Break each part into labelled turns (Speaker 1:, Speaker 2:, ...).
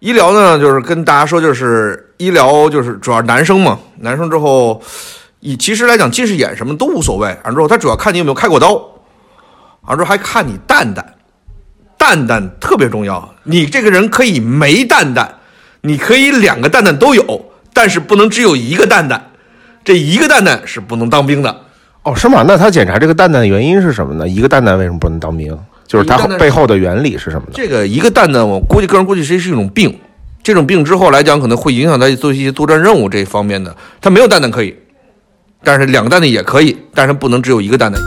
Speaker 1: 医疗呢，就是跟大家说，就是医疗就是主要男生嘛，男生之后，以其实来讲，近视眼什么都无所谓。完之后，他主要看你有没有开过刀，完之后还看你蛋蛋，蛋蛋特别重要。你这个人可以没蛋蛋，你可以两个蛋蛋都有，但是不能只有一个蛋蛋，这一个蛋蛋是不能当兵的。
Speaker 2: 哦，是吗？那他检查这个蛋蛋的原因是什么呢？一个蛋蛋为什么不能当兵？就是它背后的原理是什么呢？
Speaker 1: 这个一个蛋蛋，我估计个人估计是是一种病，这种病之后来讲可能会影响他做一些作战任务这一方面的。他没有蛋蛋可以，但是两个蛋蛋也可以，但是不能只有一个蛋蛋。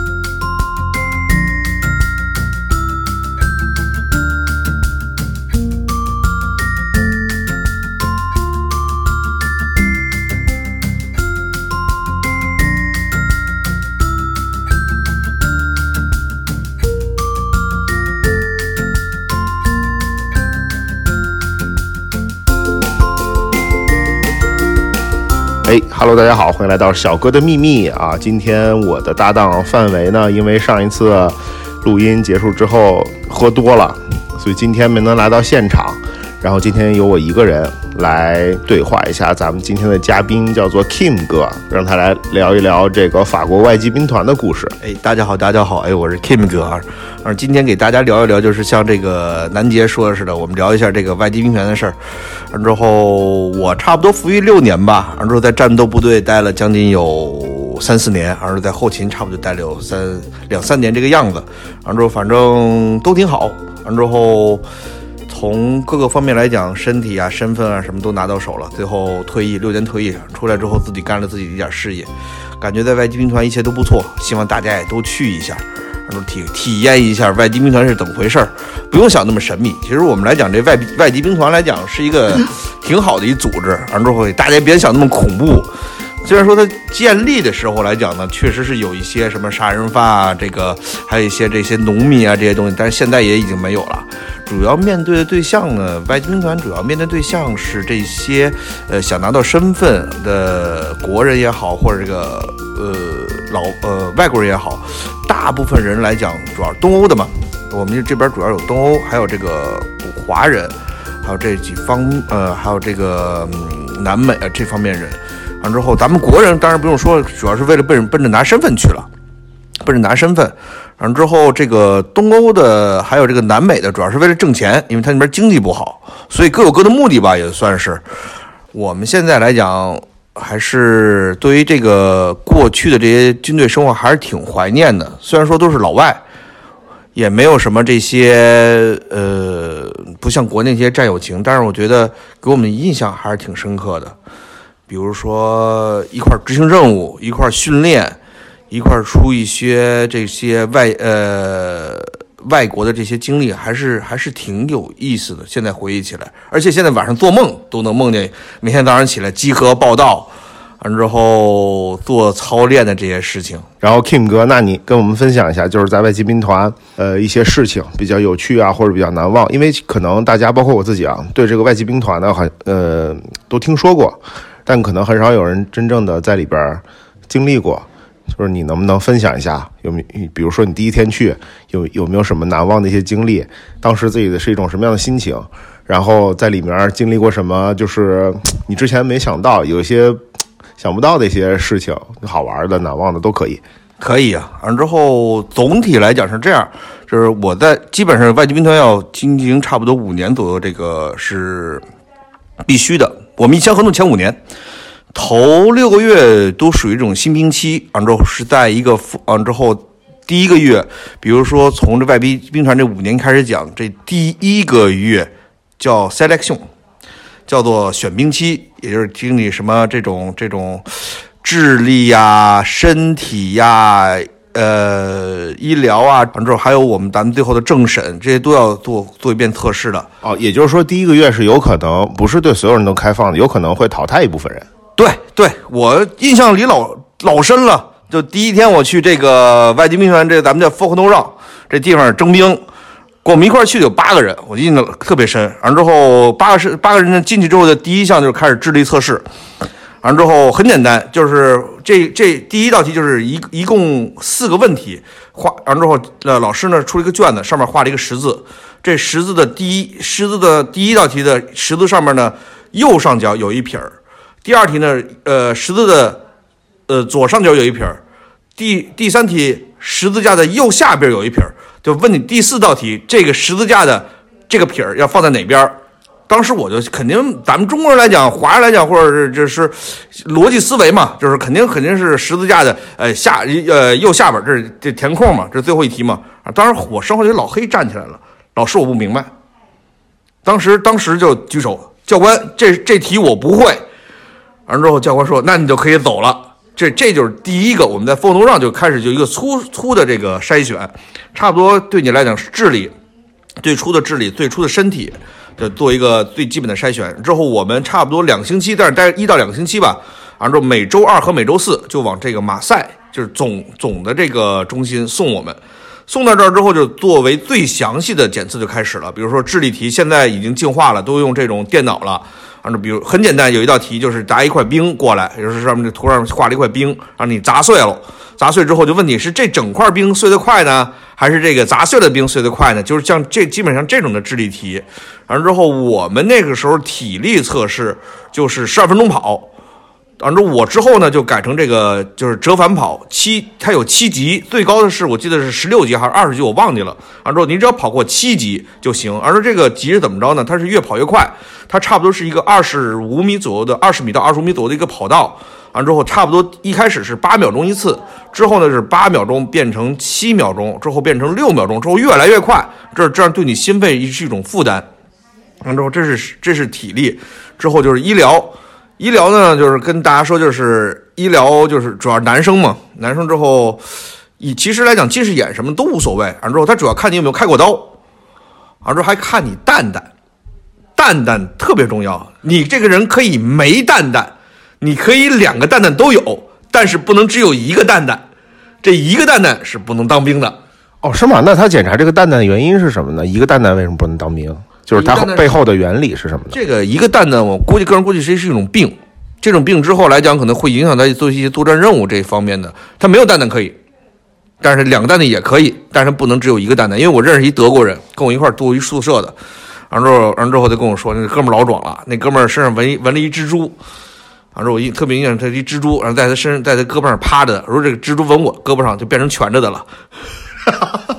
Speaker 2: 哎哈喽大家好，欢迎来到小哥的秘密啊！今天我的搭档范围呢，因为上一次录音结束之后喝多了，所以今天没能来到现场。然后今天由我一个人来对话一下咱们今天的嘉宾，叫做 Kim 哥，让他来聊一聊这个法国外籍兵团的故事。
Speaker 1: 哎，大家好，大家好，哎，我是 Kim 哥啊。啊，今天给大家聊一聊，就是像这个南杰说的似的，我们聊一下这个外籍兵团的事儿。完之后，我差不多服役六年吧，完之后在战斗部队待了将近有三四年，完之后在后勤差不多待了有三两三年这个样子。完之后反正都挺好。完之后。从各个方面来讲，身体啊、身份啊，什么都拿到手了。最后退役，六年退役出来之后，自己干了自己的一点事业，感觉在外籍兵团一切都不错。希望大家也都去一下，然后体体验一下外籍兵团是怎么回事儿。不用想那么神秘，其实我们来讲，这外外籍兵团来讲是一个挺好的一组织。完之后，大家别想那么恐怖。虽然说它建立的时候来讲呢，确实是有一些什么杀人犯啊，这个还有一些这些农民啊这些东西，但是现在也已经没有了。主要面对的对象呢，外籍兵团主要面对对象是这些，呃，想拿到身份的国人也好，或者这个呃老呃外国人也好，大部分人来讲，主要东欧的嘛，我们这边主要有东欧，还有这个华人，还有这几方呃，还有这个南美啊这方面人。完之后，咱们国人当然不用说，主要是为了奔奔着拿身份去了，奔着拿身份。完之后，这个东欧的还有这个南美的，主要是为了挣钱，因为他那边经济不好，所以各有各的目的吧，也算是。我们现在来讲，还是对于这个过去的这些军队生活还是挺怀念的。虽然说都是老外，也没有什么这些呃，不像国内这些战友情，但是我觉得给我们印象还是挺深刻的。比如说一块执行任务，一块训练。一块出一些这些外呃外国的这些经历，还是还是挺有意思的。现在回忆起来，而且现在晚上做梦都能梦见，每天早上起来集合报道，完之后做操练的这些事情。
Speaker 2: 然后 Kim 哥，那你跟我们分享一下，就是在外籍兵团呃一些事情比较有趣啊，或者比较难忘。因为可能大家包括我自己啊，对这个外籍兵团呢，还呃都听说过，但可能很少有人真正的在里边经历过。就是你能不能分享一下，有没比如说你第一天去有有没有什么难忘的一些经历？当时自己的是一种什么样的心情？然后在里面经历过什么？就是你之前没想到，有些想不到的一些事情，好玩的、难忘的都可以。
Speaker 1: 可以啊，完之后总体来讲是这样，就是我在基本上外籍兵团要进行差不多五年左右，这个是必须的。我们一签合同签五年。头六个月都属于这种新兵期，完之后是在一个完之后第一个月，比如说从这外兵兵团这五年开始讲，这第一个月叫 selection，叫做选兵期，也就是经历什么这种这种智力呀、身体呀、呃医疗啊，完之后还有我们咱们最后的政审，这些都要做做一遍测试的。
Speaker 2: 哦，也就是说第一个月是有可能不是对所有人都开放的，有可能会淘汰一部分人。
Speaker 1: 对对，我印象里老老深了。就第一天我去这个外籍兵团，这咱们叫 f o k n o r o 这地方征兵，跟我们一块去的有八个人，我印象特别深。完之后，八个是八个人进去之后的第一项就是开始智力测试。完之后很简单，就是这这第一道题就是一一共四个问题，画完之后，呃，老师呢出了一个卷子，上面画了一个十字，这十字的第一十字的第一道题的十字上面呢，右上角有一撇儿；第二题呢，呃，十字的呃左上角有一撇儿；第第三题十字架的右下边有一撇儿。就问你第四道题，这个十字架的这个撇儿要放在哪边？当时我就肯定，咱们中国人来讲，华人来讲，或者是就是逻辑思维嘛，就是肯定肯定是十字架的呃下呃右下边，这是这填空嘛，这是最后一题嘛。啊，当时我身后有老黑站起来了，老师我不明白。当时当时就举手，教官这这题我不会。完之后教官说，那你就可以走了。这这就是第一个，我们在风头上就开始就一个粗粗的这个筛选，差不多对你来讲是智力，最初的智力，最初的身体，就做一个最基本的筛选。之后我们差不多两星期，但是待一到两个星期吧，完之后每周二和每周四就往这个马赛，就是总总的这个中心送我们，送到这儿之后就作为最详细的检测就开始了。比如说智力题，现在已经进化了，都用这种电脑了。啊，比如很简单，有一道题就是砸一块冰过来，就是上面这图上画了一块冰，让你砸碎了。砸碎之后就问你是这整块冰碎得快呢，还是这个砸碎的冰碎得快呢？就是像这基本上这种的智力题。完了之后，我们那个时候体力测试就是十二分钟跑。完之后我之后呢就改成这个就是折返跑七，它有七级，最高的是我记得是十六级还是二十级，我忘记了。完之后你只要跑过七级就行。而说这个级是怎么着呢？它是越跑越快。它差不多是一个二十五米左右的二十米到二十五米左右的一个跑道，完之后差不多一开始是八秒钟一次，之后呢是八秒钟变成七秒钟，之后变成六秒钟，之后越来越快，这这样对你心肺是一种负担。完之后这是这是体力，之后就是医疗，医疗呢就是跟大家说就是医疗就是主要男生嘛，男生之后以其实来讲近视眼什么都无所谓，完之后他主要看你有没有开过刀，完之后还看你蛋蛋。蛋蛋特别重要，你这个人可以没蛋蛋，你可以两个蛋蛋都有，但是不能只有一个蛋蛋，这一个蛋蛋是不能当兵的。
Speaker 2: 哦，是吗？那他检查这个蛋蛋的原因是什么呢？一个蛋蛋为什么不能当兵？就是它背后的原理是什么呢？
Speaker 1: 这个一个蛋蛋，我估计个人估计是一种病，这种病之后来讲可能会影响他做一些作战任务这一方面的。他没有蛋蛋可以，但是两个蛋蛋也可以，但是不能只有一个蛋蛋。因为我认识一德国人，跟我一块住一宿舍的。完之后，完之后他跟我说，那哥们老壮了，那哥们身上纹一纹了一蜘蛛。完之后我印特别印象，他一蜘蛛，然后在他身上，在他胳膊上趴着的。我说这个蜘蛛纹我胳膊上，就变成蜷着的了，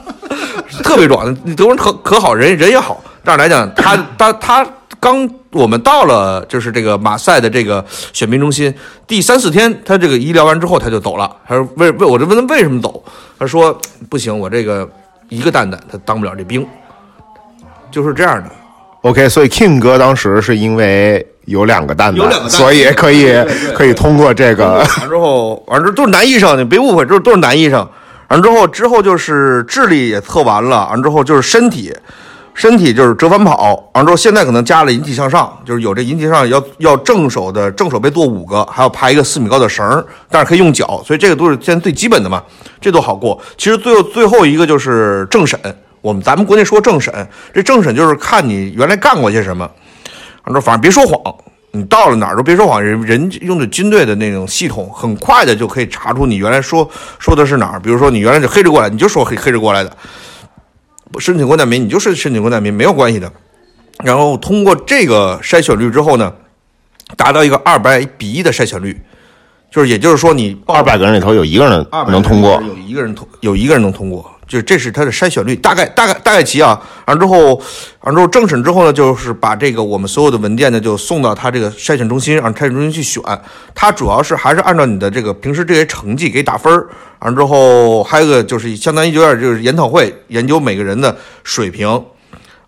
Speaker 1: 特别壮。德国人可可好，人人也好。但是来讲，他他他刚我们到了，就是这个马赛的这个选民中心，第三四天，他这个医疗完之后他就走了。他说为为，我就问他为什么走，他说不行，我这个一个蛋蛋他当不了这兵，就是这样的。
Speaker 2: OK，所以 King 哥当时是因为有两个蛋
Speaker 1: 蛋，
Speaker 2: 所以可以可以通过这个。
Speaker 1: 完之后，完之都是男医生，你别误会，都是都是男医生。完之后，之后就是智力也测完了，完之后就是身体，身体就是折返跑。完之后，现在可能加了引体向上，就是有这引体向上要要正手的正手背做五个，还要爬一个四米高的绳，但是可以用脚，所以这个都是现在最基本的嘛，这都好过。其实最后最后一个就是政审。我们咱们国内说政审，这政审就是看你原来干过些什么。反正反正别说谎，你到了哪儿都别说谎。人人用的军队的那种系统，很快的就可以查出你原来说说的是哪儿。比如说你原来是黑着过来，你就说黑黑着过来的。申请过难民，你就是申请过难民，没有关系的。然后通过这个筛选率之后呢，达到一个二百比一的筛选率，就是也就是说你
Speaker 2: 二百个人里头有一个人能通过，
Speaker 1: 有一个人通，有一个人能通过。就这是它的筛选率，大概大概大概齐啊。完之后，完之后政审之后呢，就是把这个我们所有的文件呢，就送到他这个筛选中心，让筛选中心去选。他主要是还是按照你的这个平时这些成绩给打分儿。完之后还有个就是相当于有点就是研讨会，研究每个人的水平。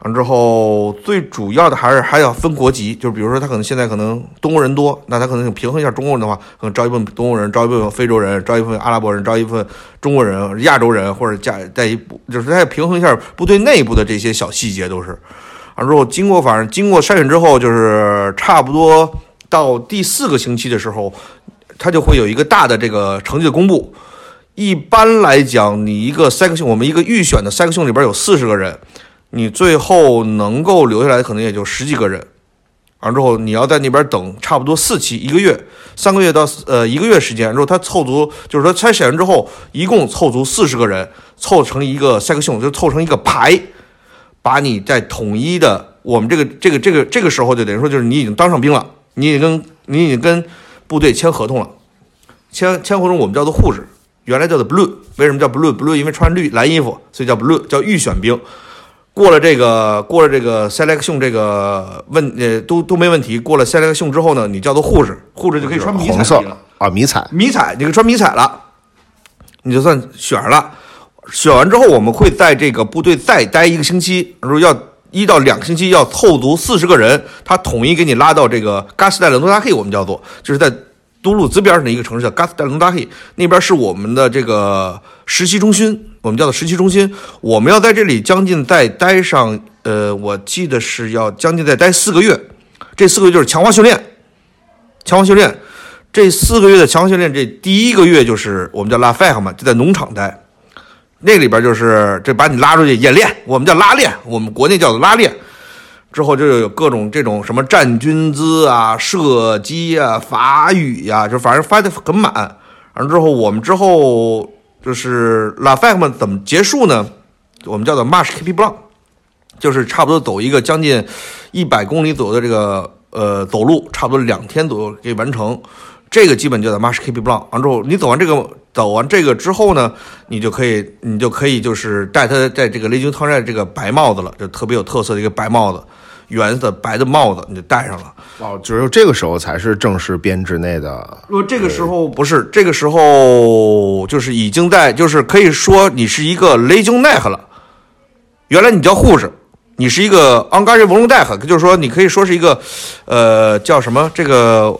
Speaker 1: 完之后，最主要的还是还要分国籍，就是比如说他可能现在可能中国人多，那他可能平衡一下中国人的话，可能招一部分中国人，招一部分非洲人，招一部分阿拉伯人，招一部分中国人、亚洲人，或者加在一部，就是他要平衡一下部队内部的这些小细节都是。完之后，经过反正经过筛选之后，就是差不多到第四个星期的时候，他就会有一个大的这个成绩的公布。一般来讲，你一个三个星，我们一个预选的三个星里边有四十个人。你最后能够留下来可能也就十几个人，完之后你要在那边等差不多四期一个月，三个月到呃一个月时间，然后他凑足，就是说筛选完之后，一共凑足四十个人，凑成一个赛克秀，就凑成一个排，把你在统一的我们这个这个这个这个时候就等于说就是你已经当上兵了，你已经跟你已经跟部队签合同了，签签合同我们叫做护士，原来叫做 blue，为什么叫 blue？blue 因为穿绿蓝衣服，所以叫 blue，叫预选兵。过了这个过了这个 selection 这个问呃都都没问题，过了 selection 之后呢，你叫做护士，护士就可以穿迷彩
Speaker 2: 红色
Speaker 1: 了。
Speaker 2: 啊，迷彩。
Speaker 1: 迷彩，你可以穿迷彩了，你就算选了。选完之后，我们会在这个部队再待一个星期，如果要一到两个星期，要凑足四十个人，他统一给你拉到这个嘎斯代伦多达黑，我们叫做就是在都鲁兹边上的一个城市叫嘎斯代伦多达黑，那边是我们的这个实习中心，我们叫做实习中心。我们要在这里将近再待上，呃，我记得是要将近再待四个月，这四个月就是强化训练，强化训练。这四个月的强化训练，这第一个月就是我们叫拉 f 嘛，就在农场待。那里边就是这把你拉出去演练，我们叫拉练，我们国内叫做拉练。之后就有各种这种什么站军姿啊、射击啊、法语呀、就反正发的很满。完了之后，我们之后就是拉 f 嘛，怎么结束呢？我们叫做 March KP Blanc，就是差不多走一个将近一百公里左右的这个呃走路，差不多两天左右可以完成。这个基本就在 March KP Blanc。完之后，你走完这个走完这个之后呢，你就可以你就可以就是戴他在这个雷军汤寨这个白帽子了，就特别有特色的一个白帽子，圆的白的帽子你就戴上了。
Speaker 2: 哦，只有这个时候才是正式编制内的。
Speaker 1: 如果这个时候不是这个时候，就是已经在就是可以说你是一个雷军奈克了。原来你叫护士，你是一个昂嘎日文龙代克，就是说你可以说是一个，呃，叫什么这个。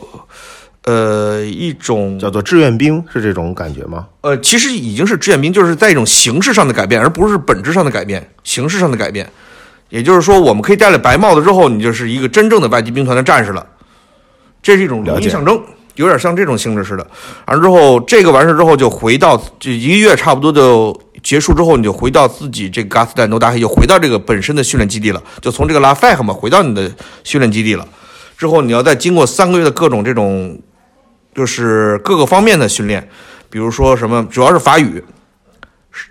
Speaker 1: 呃，一种
Speaker 2: 叫做志愿兵是这种感觉吗？
Speaker 1: 呃，其实已经是志愿兵，就是在一种形式上的改变，而不是本质上的改变，形式上的改变。也就是说，我们可以戴了白帽子之后，你就是一个真正的外籍兵团的战士了。这是一种荣誉象征，有点像这种性质似的。完了之后，这个完事之后就回到这一个月差不多就结束之后，你就回到自己这个嘎斯丹诺达黑，就回到这个本身的训练基地了，就从这个拉费克嘛回到你的训练基地了。之后你要再经过三个月的各种这种。就是各个方面的训练，比如说什么，主要是法语、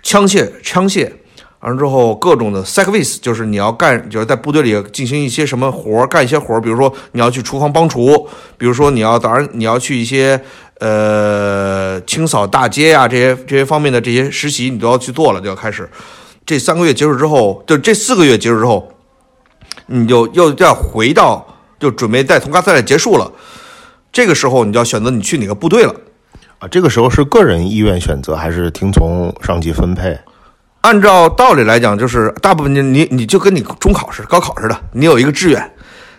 Speaker 1: 枪械、枪械，完了之后各种的 service，就是你要干，就是在部队里进行一些什么活儿干一些活儿比如说你要去厨房帮厨，比如说你要早上你要去一些呃清扫大街呀这些这些方面的这些实习，你都要去做了，就要开始。这三个月结束之后，就这四个月结束之后，你就又要回到，就准备再从嘎赛结束了。这个时候，你就要选择你去哪个部队了，
Speaker 2: 啊，这个时候是个人意愿选择还是听从上级分配？
Speaker 1: 按照道理来讲，就是大部分你你你就跟你中考似的、高考似的，你有一个志愿，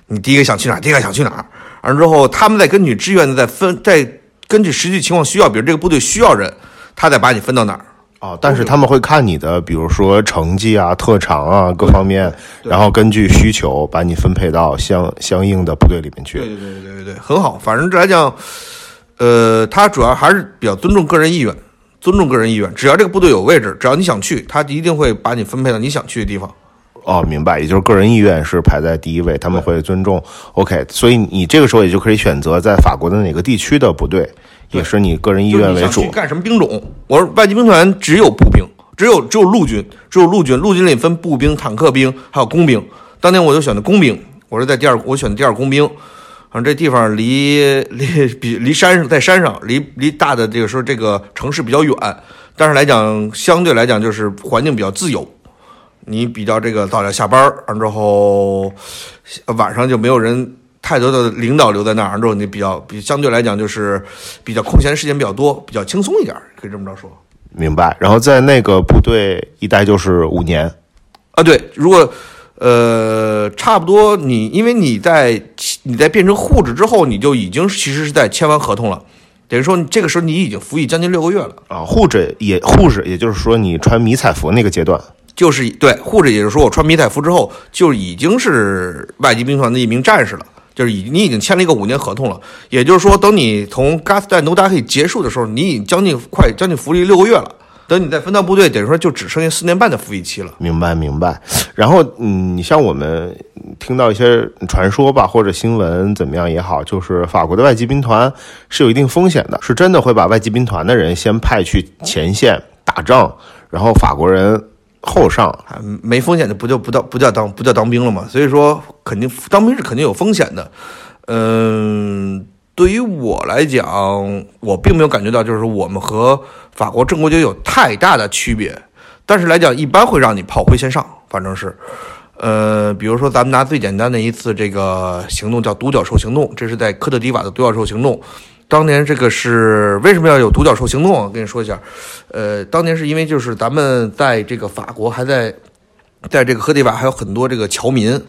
Speaker 1: 你第一个想去哪儿，第二个想去哪儿，完了之后，他们再根据志愿的再分，再根据实际情况需要，比如这个部队需要人，他再把你分到哪儿。
Speaker 2: 哦，但是他们会看你的，比如说成绩啊、特长啊各方面，然后根据需求把你分配到相相应的部队里面去。
Speaker 1: 对对对对对对，很好。反正这来讲，呃，他主要还是比较尊重个人意愿，尊重个人意愿。只要这个部队有位置，只要你想去，他一定会把你分配到你想去的地方。
Speaker 2: 哦，明白，也就是个人意愿是排在第一位，他们会尊重。OK，所以你这个时候也就可以选择在法国的哪个地区的部队。也是你个人意愿为主。
Speaker 1: 干什么兵种？我说外籍兵团只有步兵，只有只有陆军，只有陆军。陆军里分步兵、坦克兵，还有工兵。当年我就选的工兵，我是在第二，我选的第二工兵。反正这地方离离比离山上，在山上，离离大的这个说这个城市比较远，但是来讲相对来讲就是环境比较自由。你比较这个早点下班，完之后晚上就没有人。太多的领导留在那儿之后，你比较比相对来讲就是比较空闲时间比较多，比较轻松一点，可以这么着说。
Speaker 2: 明白。然后在那个部队一待就是五年，
Speaker 1: 啊，对。如果呃差不多，你因为你在你在变成护士之后，你就已经其实是在签完合同了，等于说这个时候你已经服役将近六个月了
Speaker 2: 啊。护士也护士，也就是说你穿迷彩服那个阶段，
Speaker 1: 就是对护士，也就是说我穿迷彩服之后就已经是外籍兵团的一名战士了。就是已你已经签了一个五年合同了，也就是说，等你从 Gas 在 No 达可以结束的时候，你已经将近快将近服役六个月了。等你再分到部队，等于说就只剩下四年半的服役期了。
Speaker 2: 明白明白。然后，嗯，你像我们听到一些传说吧，或者新闻怎么样也好，就是法国的外籍兵团是有一定风险的，是真的会把外籍兵团的人先派去前线打仗，然后法国人后上，
Speaker 1: 没风险的不就不叫不叫当不叫当兵了嘛？所以说肯定当兵是肯定有风险的。嗯，对于我来讲，我并没有感觉到就是我们和法国正规军有太大的区别。但是来讲，一般会让你炮灰先上，反正是。呃，比如说咱们拿最简单的一次这个行动叫独角兽行动，这是在科特迪瓦的独角兽行动。当年这个是为什么要有独角兽行动我？跟你说一下，呃，当年是因为就是咱们在这个法国还在，在这个科迪瓦还有很多这个侨民，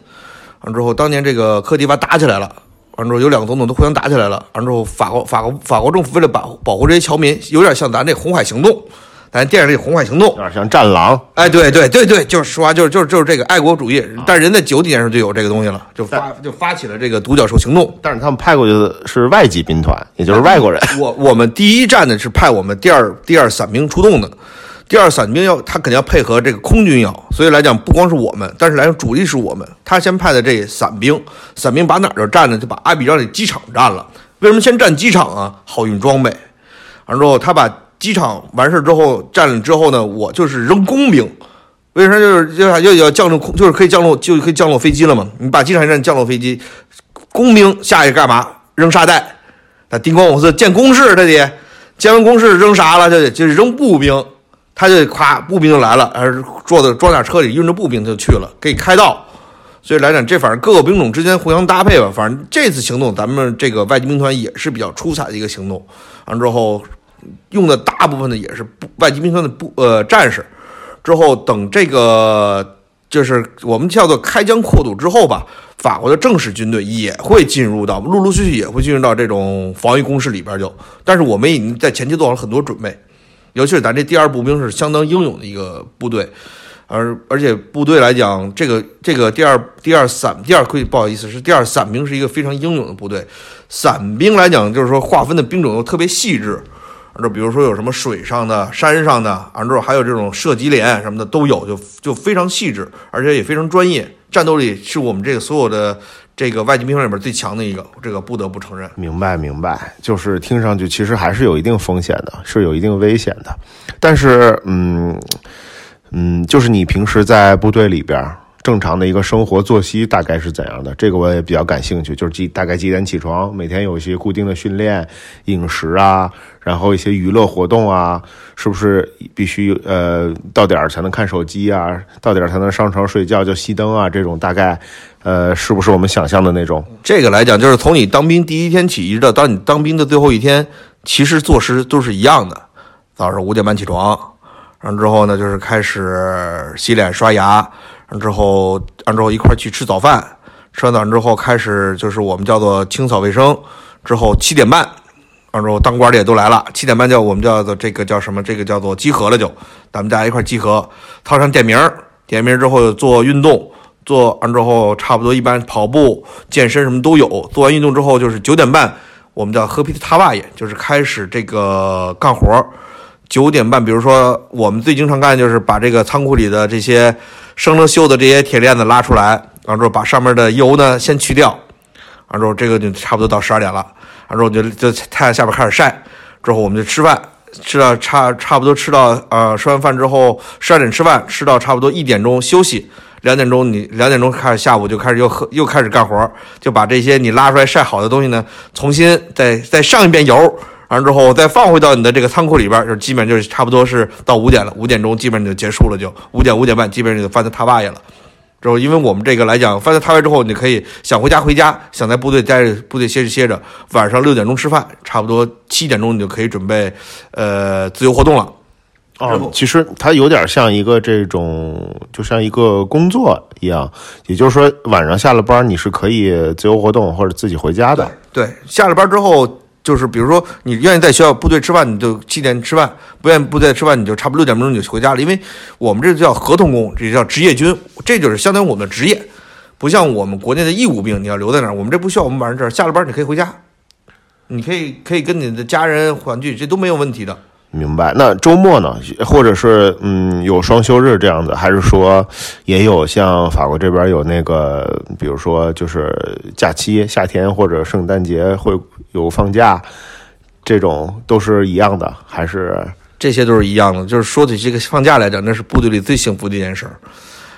Speaker 1: 完之后当年这个科迪瓦打起来了，完之后有两个总统都互相打起来了，完之后法国法国法国政府为了保保护这些侨民，有点像咱这红海行动。咱电影里《红海行动》
Speaker 2: 有点像战狼，
Speaker 1: 哎，对对对对，就是说话就是就是就是这个爱国主义，但人在九几年时候就有这个东西了，就发就发起了这个独角兽行动。
Speaker 2: 但是他们派过去的是外籍兵团，也就是外国人。
Speaker 1: 我我们第一站呢是派我们第二第二伞兵出动的，第二伞兵要他肯定要配合这个空军要，所以来讲不光是我们，但是来讲主力是我们。他先派的这伞兵，伞兵把哪儿就占呢？就把阿比让的机场占了。为什么先占机场啊？好运装备。完之后他把。机场完事之后占了之后呢，我就是扔工兵，为啥就是要要要降落空，就是可以降落就可以降落飞机了嘛？你把机场一占，降落飞机，工兵下去干嘛？扔沙袋，他叮咣五四建工事，他得建完工事扔啥了？就得就是扔步兵，他就夸步兵就来了，还是坐在装甲车里运着步兵就去了，给开道。所以来讲，这反正各个兵种之间互相搭配吧。反正这次行动，咱们这个外籍兵团也是比较出彩的一个行动。完之后。用的大部分的也是外籍兵团的部呃战士，之后等这个就是我们叫做开疆扩土之后吧，法国的正式军队也会进入到陆陆续续也会进入到这种防御工事里边就，但是我们已经在前期做好了很多准备，尤其是咱这第二步兵是相当英勇的一个部队，而而且部队来讲，这个这个第二第二伞第二可以不好意思是第二伞兵是一个非常英勇的部队，伞兵来讲就是说划分的兵种又特别细致。就比如说有什么水上的、山上的，然后还有这种射击连什么的都有，就就非常细致，而且也非常专业。战斗力是我们这个所有的这个外籍兵里边最强的一个，这个不得不承认。
Speaker 2: 明白，明白，就是听上去其实还是有一定风险的，是有一定危险的。但是，嗯嗯，就是你平时在部队里边。正常的一个生活作息大概是怎样的？这个我也比较感兴趣，就是几大概几点起床，每天有一些固定的训练、饮食啊，然后一些娱乐活动啊，是不是必须呃到点儿才能看手机啊？到点儿才能上床睡觉就熄灯啊？这种大概呃是不是我们想象的那种？
Speaker 1: 这个来讲，就是从你当兵第一天起，一直到当你当兵的最后一天，其实作息都是一样的。早上五点半起床，然后之后呢，就是开始洗脸刷牙。完之后，完之后一块去吃早饭。吃完早饭之后，开始就是我们叫做清扫卫生。之后七点半，完之后当官的也都来了。七点半叫我们叫做这个叫什么？这个叫做集合了，就咱们大家一块集合，套上点名点名之后做运动，做完之后差不多一般跑步、健身什么都有。做完运动之后就是九点半，我们叫喝皮的塔瓦也，就是开始这个干活。九点半，比如说我们最经常干就是把这个仓库里的这些。生了锈的这些铁链子拉出来，完之后把上面的油呢先去掉，完之后这个就差不多到十二点了，完之后就就太阳下边开始晒，之后我们就吃饭，吃到差差不多吃到呃吃完饭之后十二点吃饭，吃到差不多一点钟休息，两点钟你两点钟开始下午就开始又又开始干活，就把这些你拉出来晒好的东西呢重新再再上一遍油。完之后再放回到你的这个仓库里边，就基本就是差不多是到五点了，五点钟基本上就结束了，就五点五点半基本上就翻到他爸去了。之后因为我们这个来讲，翻到塔瓦之后，你可以想回家回家，想在部队待着部队歇着歇着，晚上六点钟吃饭，差不多七点钟你就可以准备呃自由活动了。
Speaker 2: 哦，其实它有点像一个这种，就像一个工作一样，也就是说晚上下了班你是可以自由活动或者自己回家的。
Speaker 1: 对，下了班之后。就是比如说，你愿意在学校部队吃饭，你就七点吃饭；不愿意部队吃饭，你就差不多六点钟你就回家了。因为我们这叫合同工，这叫职业军，这就是相当于我们的职业，不像我们国内的义务兵，你要留在那儿。我们这不需要，我们晚上这儿下了班你可以回家，你可以可以跟你的家人团聚，这都没有问题的。
Speaker 2: 明白。那周末呢？或者是嗯，有双休日这样子，还是说也有像法国这边有那个，比如说就是假期，夏天或者圣诞节会有放假，这种都是一样的，还是
Speaker 1: 这些都是一样的。就是说起这个放假来讲，那是部队里最幸福的一件事儿。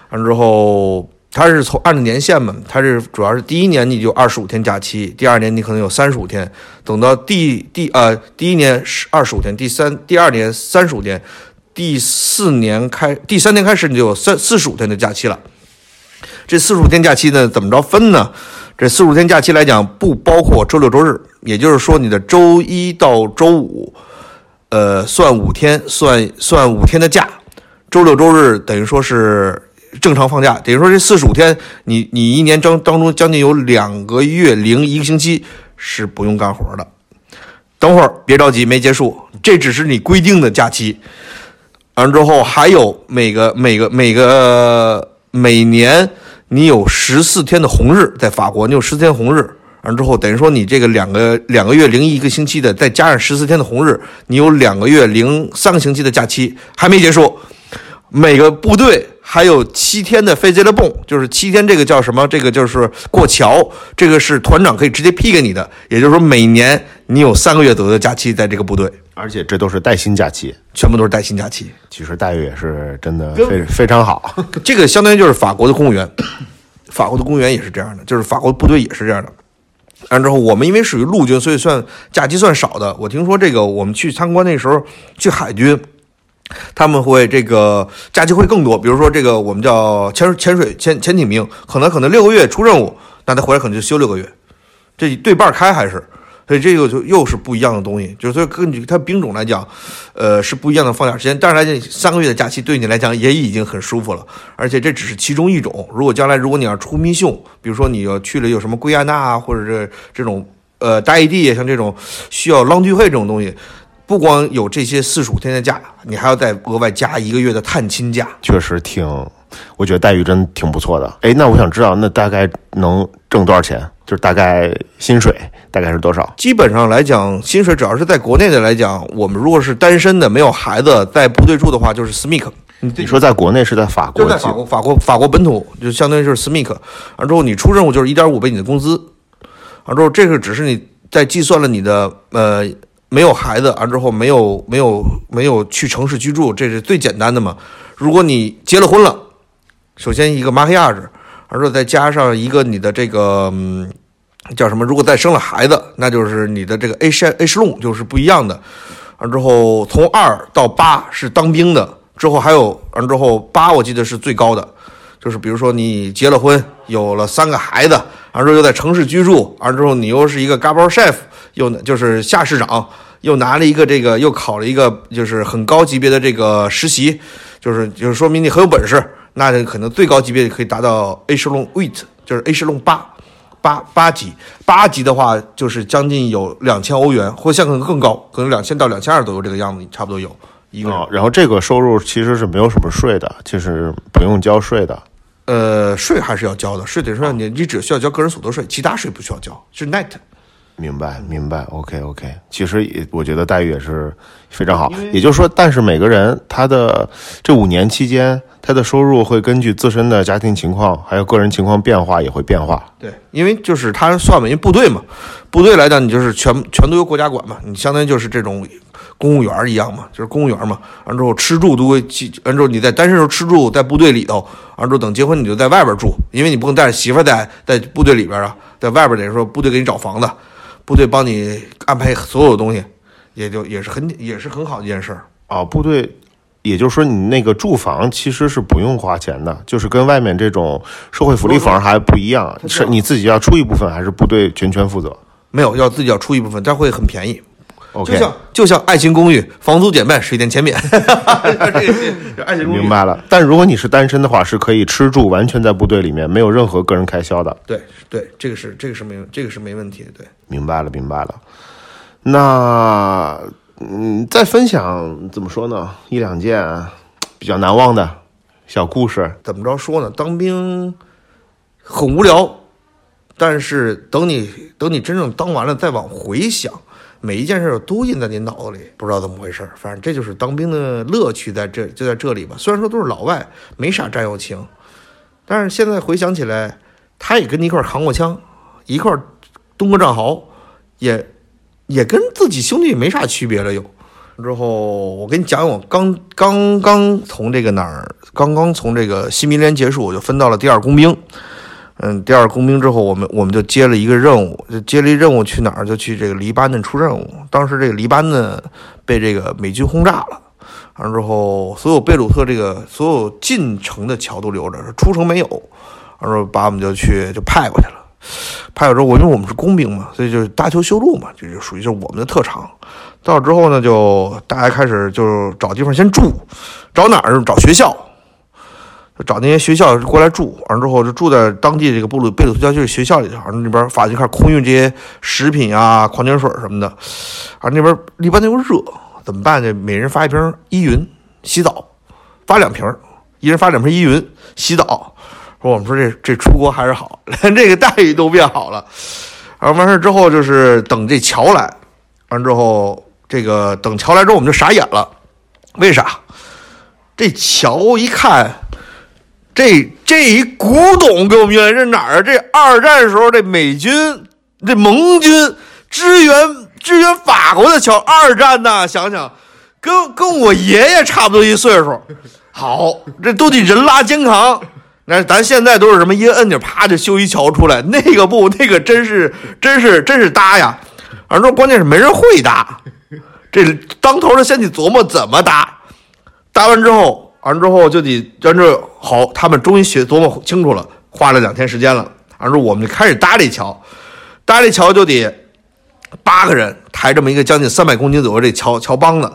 Speaker 1: 完之后，他是从按照年限嘛，他是主要是第一年你就二十五天假期，第二年你可能有三十五天，等到第第呃第一年是二十五天，第三第二年三十五天，第四年开第三年开始你就有三四十五天的假期了。这四十五天假期呢，怎么着分呢？这四十五天假期来讲，不包括周六周日，也就是说你的周一到周五，呃，算五天，算算五天的假，周六周日等于说是正常放假，等于说这四十五天，你你一年当当中将近有两个月零一个星期是不用干活的。等会儿别着急，没结束，这只是你规定的假期。完之后还有每个每个每个每年你有十四天的红日，在法国你有十四天红日。完之后等于说你这个两个两个月零一个星期的，再加上十四天的红日，你有两个月零三个星期的假期，还没结束。每个部队还有七天的飞机的蹦，就是七天这个叫什么？这个就是过桥，这个是团长可以直接批给你的。也就是说，每年你有三个月左右的假期在这个部队，
Speaker 2: 而且这都是带薪假期，
Speaker 1: 全部都是带薪假期。
Speaker 2: 其实待遇也是真的非非常好。
Speaker 1: 这个相当于就是法国的公务员，法国的公务员也是这样的，就是法国部队也是这样的。完之后，我们因为属于陆军，所以算假期算少的。我听说这个，我们去参观那时候去海军。他们会这个假期会更多，比如说这个我们叫潜潜水潜潜艇兵，可能可能六个月出任务，那他回来可能就休六个月，这对半开还是，所以这个就又是不一样的东西，就是说根据它兵种来讲，呃是不一样的放假时间。但是来讲，三个月的假期对你来讲也已经很舒服了，而且这只是其中一种。如果将来如果你要出密训，比如说你要去了有什么圭亚那啊，或者是这种呃大异地，像这种需要浪聚会这种东西。不光有这些四十五天的假，你还要再额外加一个月的探亲假，
Speaker 2: 确实挺，我觉得待遇真挺不错的。哎，那我想知道，那大概能挣多少钱？就是大概薪水大概是多少？
Speaker 1: 基本上来讲，薪水只要是在国内的来讲，我们如果是单身的、没有孩子、在部队住的话，就是 SMIC。
Speaker 2: 你说在国内是在法国？
Speaker 1: 就在法国，法国，法国本土就相当于就是 SMIC。完之后你出任务就是一点五倍你的工资。完之后这个只是你在计算了你的呃。没有孩子，完之后没有没有没有去城市居住，这是最简单的嘛。如果你结了婚了，首先一个 m a r i a g e 完之后再加上一个你的这个嗯叫什么？如果再生了孩子，那就是你的这个 H H long 就是不一样的。完之后从二到八是当兵的，之后还有完之后八我记得是最高的，就是比如说你结了婚，有了三个孩子，完之后又在城市居住，完之后你又是一个 Gabor chef。又就是下市长，又拿了一个这个，又考了一个就是很高级别的这个实习，就是就是说明你很有本事，那可能最高级别可以达到 A 十龙 Wait，就是 A 十龙八八八级，八级的话就是将近有两千欧元，或像可能更高，可能两千到两千二左右这个样子，差不多有一个。
Speaker 2: 然后这个收入其实是没有什么税的，就是不用交税的。
Speaker 1: 呃，税还是要交的，税得说你你只需要交个人所得税，其他税不需要交，是 net。
Speaker 2: 明白，明白，OK OK。其实也，我觉得待遇也是非常好。也就是说，但是每个人他的这五年期间，他的收入会根据自身的家庭情况还有个人情况变化，也会变化。
Speaker 1: 对，因为就是他算嘛，因为部队嘛，部队来讲，你就是全全都由国家管嘛，你相当于就是这种公务员一样嘛，就是公务员嘛。完之后吃住都会，完之后你在单身时候吃住在部队里头，完之后等结婚你就在外边住，因为你不能带着媳妇在在部队里边啊，在外边等于说部队给你找房子。部队帮你安排所有的东西，也就也是很也是很好的一件事儿
Speaker 2: 啊。部队，也就是说你那个住房其实是不用花钱的，就是跟外面这种社会福利房还不一样，是你自己要出一部分，还是部队全权负责？
Speaker 1: 没有，要自己要出一部分，但会很便宜。就像就像爱情公寓，房租减半，水电钱免。爱情公
Speaker 2: 寓明白了。但如果你是单身的话，是可以吃住完全在部队里面，没有任何个人开销的。
Speaker 1: 对对，这个是这个是没这个是没问题。对，
Speaker 2: 明白了明白了。那嗯，再分享怎么说呢？一两件比较难忘的小故事。
Speaker 1: 怎么着说呢？当兵很无聊，但是等你等你真正当完了，再往回想。每一件事都印在你脑子里，不知道怎么回事反正这就是当兵的乐趣，在这就在这里吧。虽然说都是老外，没啥战友情，但是现在回想起来，他也跟你一块扛过枪，一块蹲过战壕，也也跟自己兄弟没啥区别了。又之后我跟你讲，我刚刚刚从这个哪儿，刚刚从这个新兵连结束，我就分到了第二工兵。嗯，第二工兵之后，我们我们就接了一个任务，就接了一任务去哪儿？就去这个黎巴嫩出任务。当时这个黎巴嫩被这个美军轰炸了，完之后，所有贝鲁特这个所有进城的桥都留着，出城没有。完了把我们就去就派过去了。派过之后，我因为我们是工兵嘛，所以就是搭桥修路嘛，就就属于是我们的特长。到之后呢，就大家开始就找地方先住，找哪儿？找学校。找那些学校过来住，完了之后就住在当地这个布鲁贝鲁特郊区学校里头，完了那边法就开空运这些食品啊、矿泉水什么的，而那边黎巴嫩又热，怎么办呢？每人发一瓶依云洗澡，发两瓶，一人发两瓶依云洗澡。说我们说这这出国还是好，连这个待遇都变好了。然后完事之后就是等这桥来，完之后这个等桥来之后我们就傻眼了，为啥？这桥一看。这这一古董给我们原来是哪儿啊？这二战时候这美军这盟军支援支援法国的桥，二战呐，想想跟跟我爷爷差不多一岁数。好，这都得人拉肩扛。那咱现在都是什么一个按钮，啪就修一桥出来。那个不，那个真是真是真是搭呀。反正关键是没人会搭，这当头的先得琢磨怎么搭。搭完之后。完之后就得，完之好，他们终于学琢磨清楚了，花了两天时间了。完之后我们就开始搭这桥，搭这桥就得八个人抬这么一个将近三百公斤左右这桥桥帮子，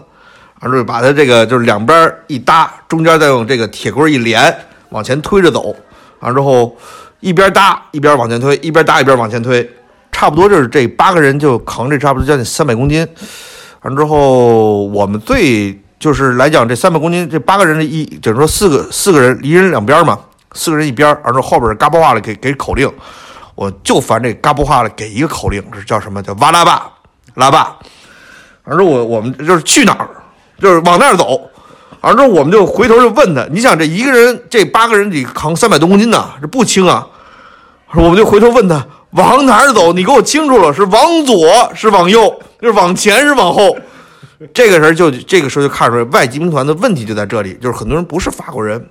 Speaker 1: 完之后把它这个就是两边一搭，中间再用这个铁棍一连，往前推着走。完之后一边搭一边往前推，一边搭一边往前推，差不多就是这八个人就扛这差不多将近三百公斤。完之后我们最。就是来讲，这三百公斤，这八个人的一，就是说四个四个人一人两边嘛，四个人一边，然后后边嘎巴话了给给口令，我就烦这嘎巴话了给一个口令，是叫什么？叫哇拉巴拉巴，反正我我们就是去哪儿，就是往那儿走，完之后我们就回头就问他，你想这一个人这八个人得扛三百多公斤呢，这不轻啊，我们就回头问他往哪儿走，你给我清楚了，是往左是往右，是往前是往后。这个人就这个时候就看出来，外籍兵团的问题就在这里，就是很多人不是法国人，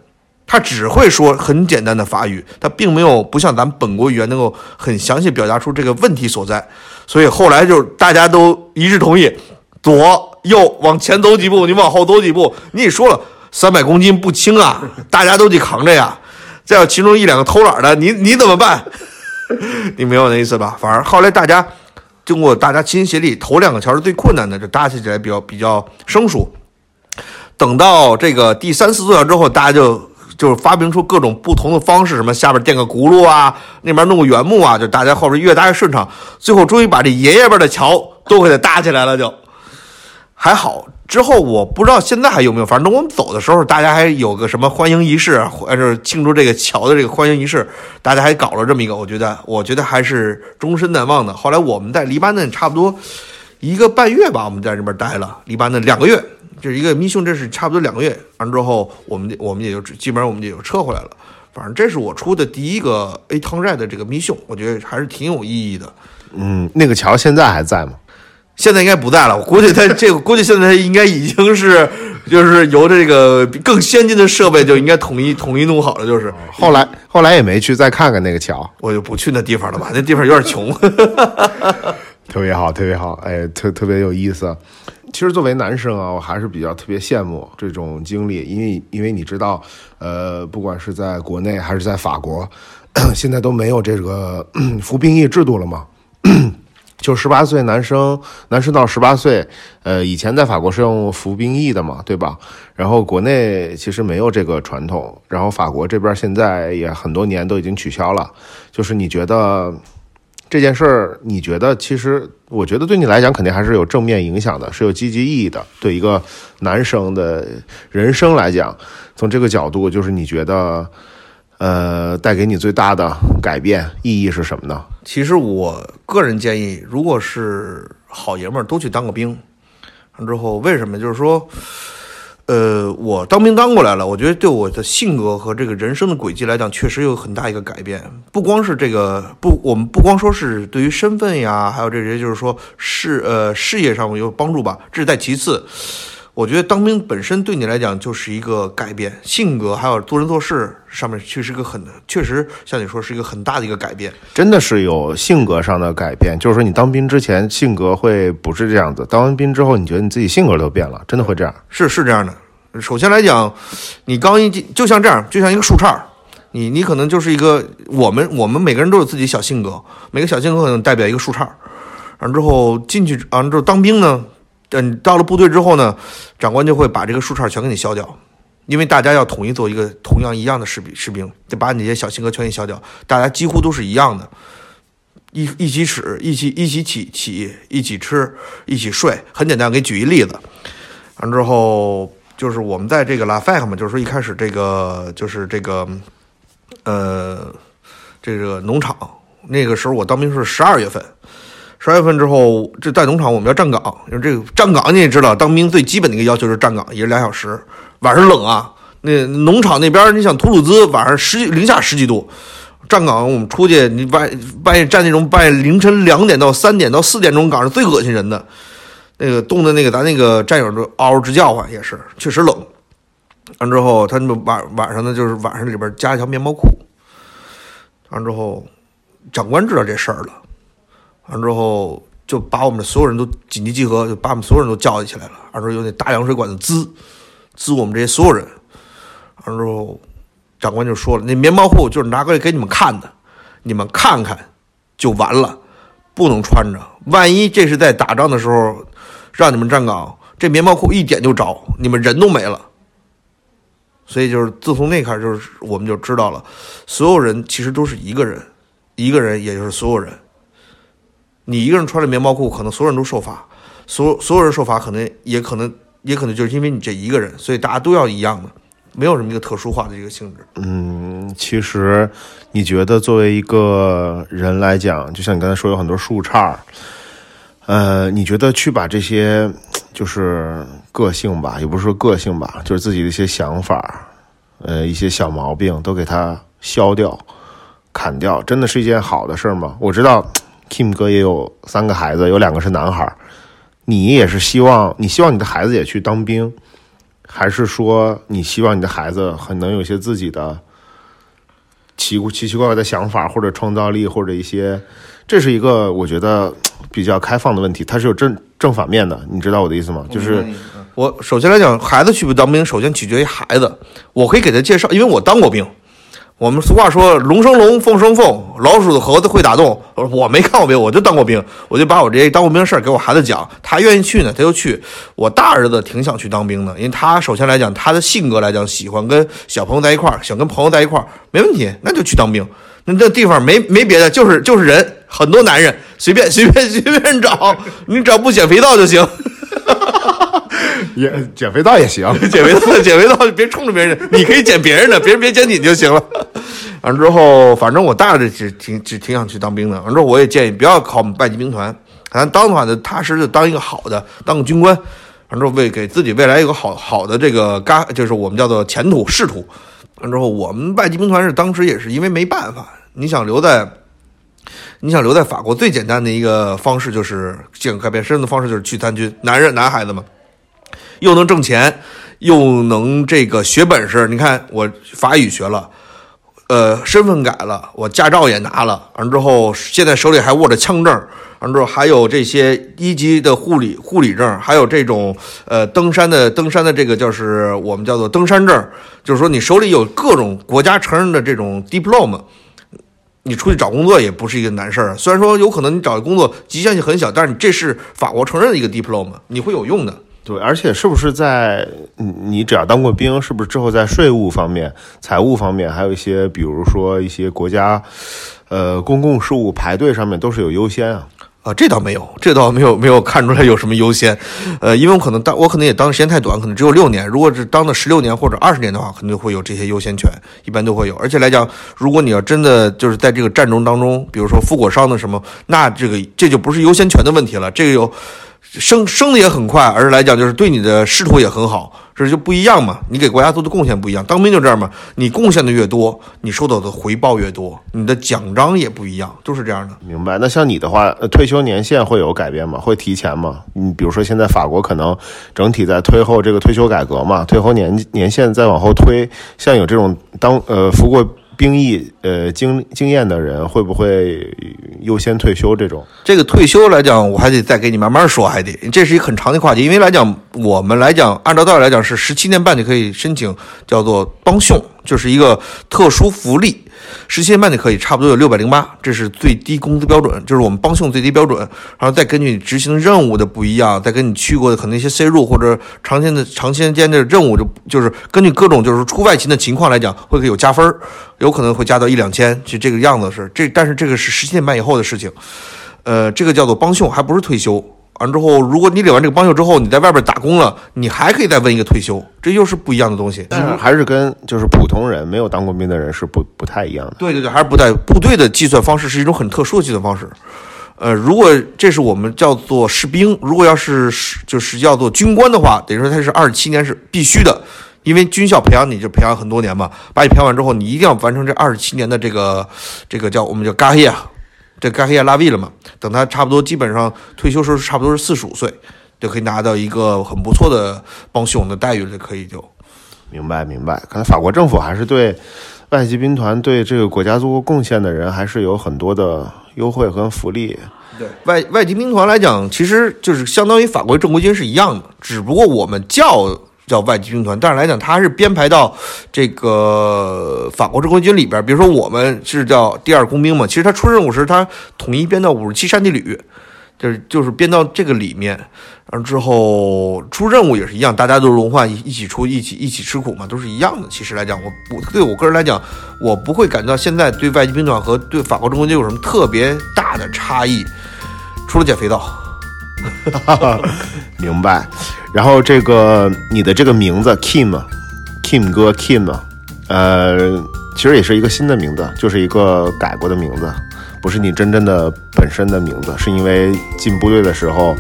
Speaker 1: 他只会说很简单的法语，他并没有不像咱们本国语言能够很详细表达出这个问题所在，所以后来就是大家都一致同意，左右往前走几步，你往后走几步，你也说了三百公斤不轻啊，大家都得扛着呀，再有其中一两个偷懒的，你你怎么办？你明白我那意思吧？反而后来大家。经过大家齐心协力，头两个桥是最困难的，就搭起起来比较比较生疏。等到这个第三四座桥之后，大家就就发明出各种不同的方式，什么下边垫个轱辘啊，那边弄个原木啊，就大家后边越搭越顺畅。最后终于把这爷爷辈的桥都给它搭起来了，就还好。之后我不知道现在还有没有，反正我们走的时候，大家还有个什么欢迎仪式，还是庆祝这个桥的这个欢迎仪式，大家还搞了这么一个，我觉得，我觉得还是终身难忘的。后来我们在黎巴嫩差不多一个半月吧，我们在这边待了黎巴嫩两个月，就是一个密训，这是差不多两个月。完之后，我们我们也就基本上我们也就撤回来了。反正这是我出的第一个 A 汤寨的这个密训，我觉得还是挺有意义的。
Speaker 2: 嗯，那个桥现在还在吗？
Speaker 1: 现在应该不在了，我估计他这个 估计现在应该已经是，就是由这个更先进的设备就应该统一统一弄好了，就是
Speaker 2: 后来后来也没去再看看那个桥，
Speaker 1: 我就不去那地方了吧，那地方有点穷，
Speaker 2: 特别好特别好，哎，特特别有意思。其实作为男生啊，我还是比较特别羡慕这种经历，因为因为你知道，呃，不管是在国内还是在法国，现在都没有这个 服兵役制度了嘛。就十八岁男生，男生到十八岁，呃，以前在法国是用服兵役的嘛，对吧？然后国内其实没有这个传统，然后法国这边现在也很多年都已经取消了。就是你觉得这件事儿，你觉得其实，我觉得对你来讲肯定还是有正面影响的，是有积极意义的。对一个男生的人生来讲，从这个角度，就是你觉得。呃，带给你最大的改变意义是什么呢？
Speaker 1: 其实我个人建议，如果是好爷们儿，都去当个兵。之后，为什么？就是说，呃，我当兵当过来了，我觉得对我的性格和这个人生的轨迹来讲，确实有很大一个改变。不光是这个不，我们不光说是对于身份呀，还有这些，就是说事呃事业上有帮助吧，这是在其次。我觉得当兵本身对你来讲就是一个改变，性格还有做人做事上面确实个很，确实像你说是一个很大的一个改变。
Speaker 2: 真的是有性格上的改变，就是说你当兵之前性格会不是这样子，当完兵之后你觉得你自己性格都变了，真的会这样？
Speaker 1: 是是这样的。首先来讲，你刚一进就像这样，就像一个树杈你你可能就是一个我们我们每个人都有自己小性格，每个小性格可能代表一个树杈完之后进去完之后当兵呢。嗯，到了部队之后呢，长官就会把这个树杈全给你削掉，因为大家要统一做一个同样一样的士兵，士兵得把你这些小性格全给削掉，大家几乎都是一样的，一一起使，一起一起起起，一起吃，一起睡，很简单，给举一例子。完之后就是我们在这个拉菲克嘛，就是说一开始这个就是这个，呃，这个农场，那个时候我当兵是十二月份。十二月份之后，这在农场我们要站岗，因为这个站岗你也知道，当兵最基本的一个要求是站岗，也是两小时。晚上冷啊，那农场那边你想图鲁兹晚上十零下十几度，站岗我们出去，你半半夜站那种半夜凌晨两点到三点到四点钟岗是最恶心人的，那个冻的那个咱那个战友都嗷嗷直叫唤，也是确实冷。完之后，他们晚晚上呢，就是晚上里边加一条棉毛裤。完之后，长官知道这事儿了。完之后，就把我们所有人都紧急集合，就把我们所有人都叫起来了。完之后，用那大羊水管子滋，滋我们这些所有人。完之后，长官就说了：“那棉毛裤就是拿过来给你们看的，你们看看就完了，不能穿着。万一这是在打仗的时候让你们站岗，这棉毛裤一点就着，你们人都没了。所以就是自从那开始，就是我们就知道了，所有人其实都是一个人，一个人也就是所有人。”你一个人穿着棉毛裤，可能所有人都受罚，所所有人受罚，可能也可能也可能就是因为你这一个人，所以大家都要一样的，没有什么一个特殊化的一个性质。
Speaker 2: 嗯，其实你觉得作为一个人来讲，就像你刚才说有很多树杈呃，你觉得去把这些就是个性吧，也不是说个性吧，就是自己的一些想法，呃，一些小毛病都给它消掉、砍掉，真的是一件好的事儿吗？我知道。Kim 哥也有三个孩子，有两个是男孩你也是希望你希望你的孩子也去当兵，还是说你希望你的孩子很能有些自己的奇奇奇怪怪的想法，或者创造力，或者一些，这是一个我觉得比较开放的问题，它是有正正反面的，你知道我的意思吗？就是
Speaker 1: 我首先来讲，孩子去不当兵，首先取决于孩子，我可以给他介绍，因为我当过兵。我们俗话说“龙生龙，凤生凤”，老鼠的盒子会打洞。我没看过兵，我就当过兵，我就把我这些当过兵的事儿给我孩子讲。他愿意去呢，他就去。我大儿子挺想去当兵的，因为他首先来讲，他的性格来讲，喜欢跟小朋友在一块儿，想跟朋友在一块儿，没问题，那就去当兵。那这地方没没别的，就是就是人，很多男人，随便随便随便找，你只要不捡肥皂就行。
Speaker 2: 也减肥皂也行，
Speaker 1: 减肥皂减肥皂别冲着别人，你可以减别人的，别人别减你就行了。完之后，反正我大儿子挺挺挺想去当兵的。完之后，我也建议不要考外籍兵团，咱当的话呢，踏实就当一个好的，当个军官。完之后，为给自己未来一个好好的这个嘎，就是我们叫做前途仕途。完之后，我们外籍兵团是当时也是因为没办法，你想留在，你想留在法国，最简单的一个方式就是想改变身份的方式就是去参军，男人男孩子嘛。又能挣钱，又能这个学本事。你看，我法语学了，呃，身份改了，我驾照也拿了。完之后，现在手里还握着枪证。完之后，还有这些一级的护理护理证，还有这种呃登山的登山的这个就是我们叫做登山证。就是说，你手里有各种国家承认的这种 diploma，你出去找工作也不是一个难事儿。虽然说有可能你找的工作局限性很小，但是你这是法国承认的一个 diploma，你会有用的。
Speaker 2: 对，而且是不是在你只要当过兵，是不是之后在税务方面、财务方面，还有一些比如说一些国家，呃，公共事务排队上面都是有优先啊？
Speaker 1: 啊，这倒没有，这倒没有没有看出来有什么优先。呃，因为我可能当我可能也当的时间太短，可能只有六年。如果是当了十六年或者二十年的话，肯定会有这些优先权，一般都会有。而且来讲，如果你要真的就是在这个战争当中，比如说负过伤的什么，那这个这就不是优先权的问题了，这个有。升升的也很快，而是来讲就是对你的仕途也很好。这就不一样嘛。你给国家做的贡献不一样，当兵就这样嘛。你贡献的越多，你收到的回报越多，你的奖章也不一样，都是这样的。
Speaker 2: 明白。那像你的话，退休年限会有改变吗？会提前吗？你比如说，现在法国可能整体在推后这个退休改革嘛，退后年年限再往后推，像有这种当呃服过兵役呃经经验的人，会不会优先退休这种？
Speaker 1: 这个退休来讲，我还得再给你慢慢说，还得，这是一个很长的话题。因为来讲，我们来讲，按照道理来讲是十七年半就可以申请，叫做帮凶，就是一个特殊福利。十七点半就可以，差不多有六百零八，这是最低工资标准，就是我们帮凶最低标准。然后再根据你执行任务的不一样，再跟你去过的可能一些 C 入或者长期的长时间的任务，就就是根据各种就是出外勤的情况来讲，会有加分儿，有可能会加到一两千，就这个样子是这，但是这个是十七点半以后的事情。呃，这个叫做帮凶，还不是退休。完之后，如果你领完这个帮秀之后，你在外边打工了，你还可以再问一个退休，这又是不一样的东西。
Speaker 2: 但是还是跟就是普通人没有当过兵的人是不不太一样的。
Speaker 1: 对对对，还是不太部队的计算方式是一种很特殊的计算方式。呃，如果这是我们叫做士兵，如果要是是就是叫做军官的话，等于说他是二十七年是必须的，因为军校培养你就培养很多年嘛，把你培养完之后，你一定要完成这二十七年的这个这个叫我们叫嘎业啊，这盖黑亚拉维了嘛。等他差不多基本上退休时候是差不多是四十五岁，就可以拿到一个很不错的帮凶的待遇了，就可以就。
Speaker 2: 明白明白，看来法国政府还是对外籍兵团对这个国家做过贡献的人，还是有很多的优惠和福利。
Speaker 1: 对外外籍兵团来讲，其实就是相当于法国正规军是一样的，只不过我们叫叫外籍兵团，但是来讲它是编排到这个法国正规军里边。比如说我们是叫第二工兵嘛，其实他出任务时他统一编到五十七山地旅，就是就是编到这个里面。然后之后出任务也是一样，大家都是轮换一起出，一起一起吃苦嘛，都是一样的。其实来讲，我我对我个人来讲，我不会感觉到现在对外籍兵团和对法国正规军有什么特别大的差异，除了减肥皂。
Speaker 2: 明白。然后这个你的这个名字 Kim，Kim 哥 Kim，呃，其实也是一个新的名字，就是一个改过的名字，不是你真正的本身的名字，是因为进部队的时候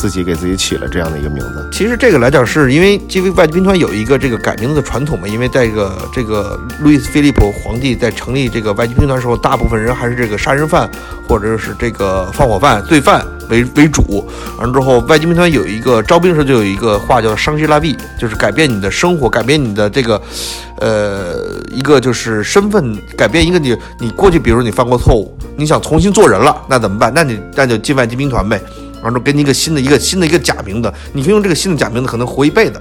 Speaker 2: 自己给自己起了这样的一个名字。
Speaker 1: 其实这个来讲，是因为因为外籍兵团有一个这个改名字的传统嘛，因为在这个这个路易斯菲利普皇帝在成立这个外籍兵团的时候，大部分人还是这个杀人犯或者是这个放火犯、罪犯为为主。完了之后，外籍兵团有一个招兵时候就有一个话叫“商吉拉币”，就是改变你的生活，改变你的这个呃一个就是身份，改变一个你你过去，比如你犯过错误，你想重新做人了，那怎么办？那你那就进外籍兵团呗。完了给你一个新的一个新的一个假名字，你可以用这个新的假名字，可能活一辈子，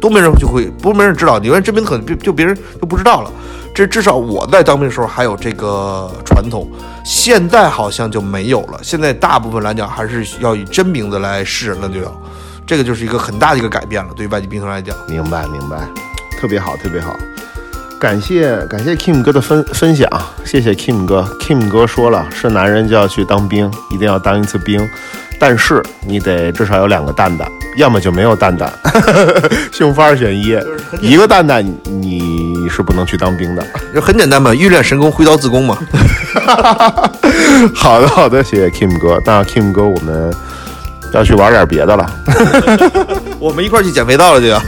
Speaker 1: 都没人就会不没人知道，你原来真名字可能就就别人就不知道了。这至少我在当兵的时候还有这个传统，现在好像就没有了。现在大部分来讲还是要以真名字来示人了，就要，这个就是一个很大的一个改变了，对于外籍兵团来讲。
Speaker 2: 明白明白，特别好特别好，感谢感谢 Kim 哥的分分享，谢谢 Kim 哥。Kim 哥说了，是男人就要去当兵，一定要当一次兵，但是你得至少有两个蛋蛋，要么就没有蛋蛋，幸福二选一，一个蛋蛋你是不能去当兵的。
Speaker 1: 就很简单嘛，欲练神功，挥刀自宫嘛。
Speaker 2: 好的好的，谢谢 Kim 哥。那 Kim 哥，我们要去玩点别的了。
Speaker 1: 我们一块去捡肥皂了，就要。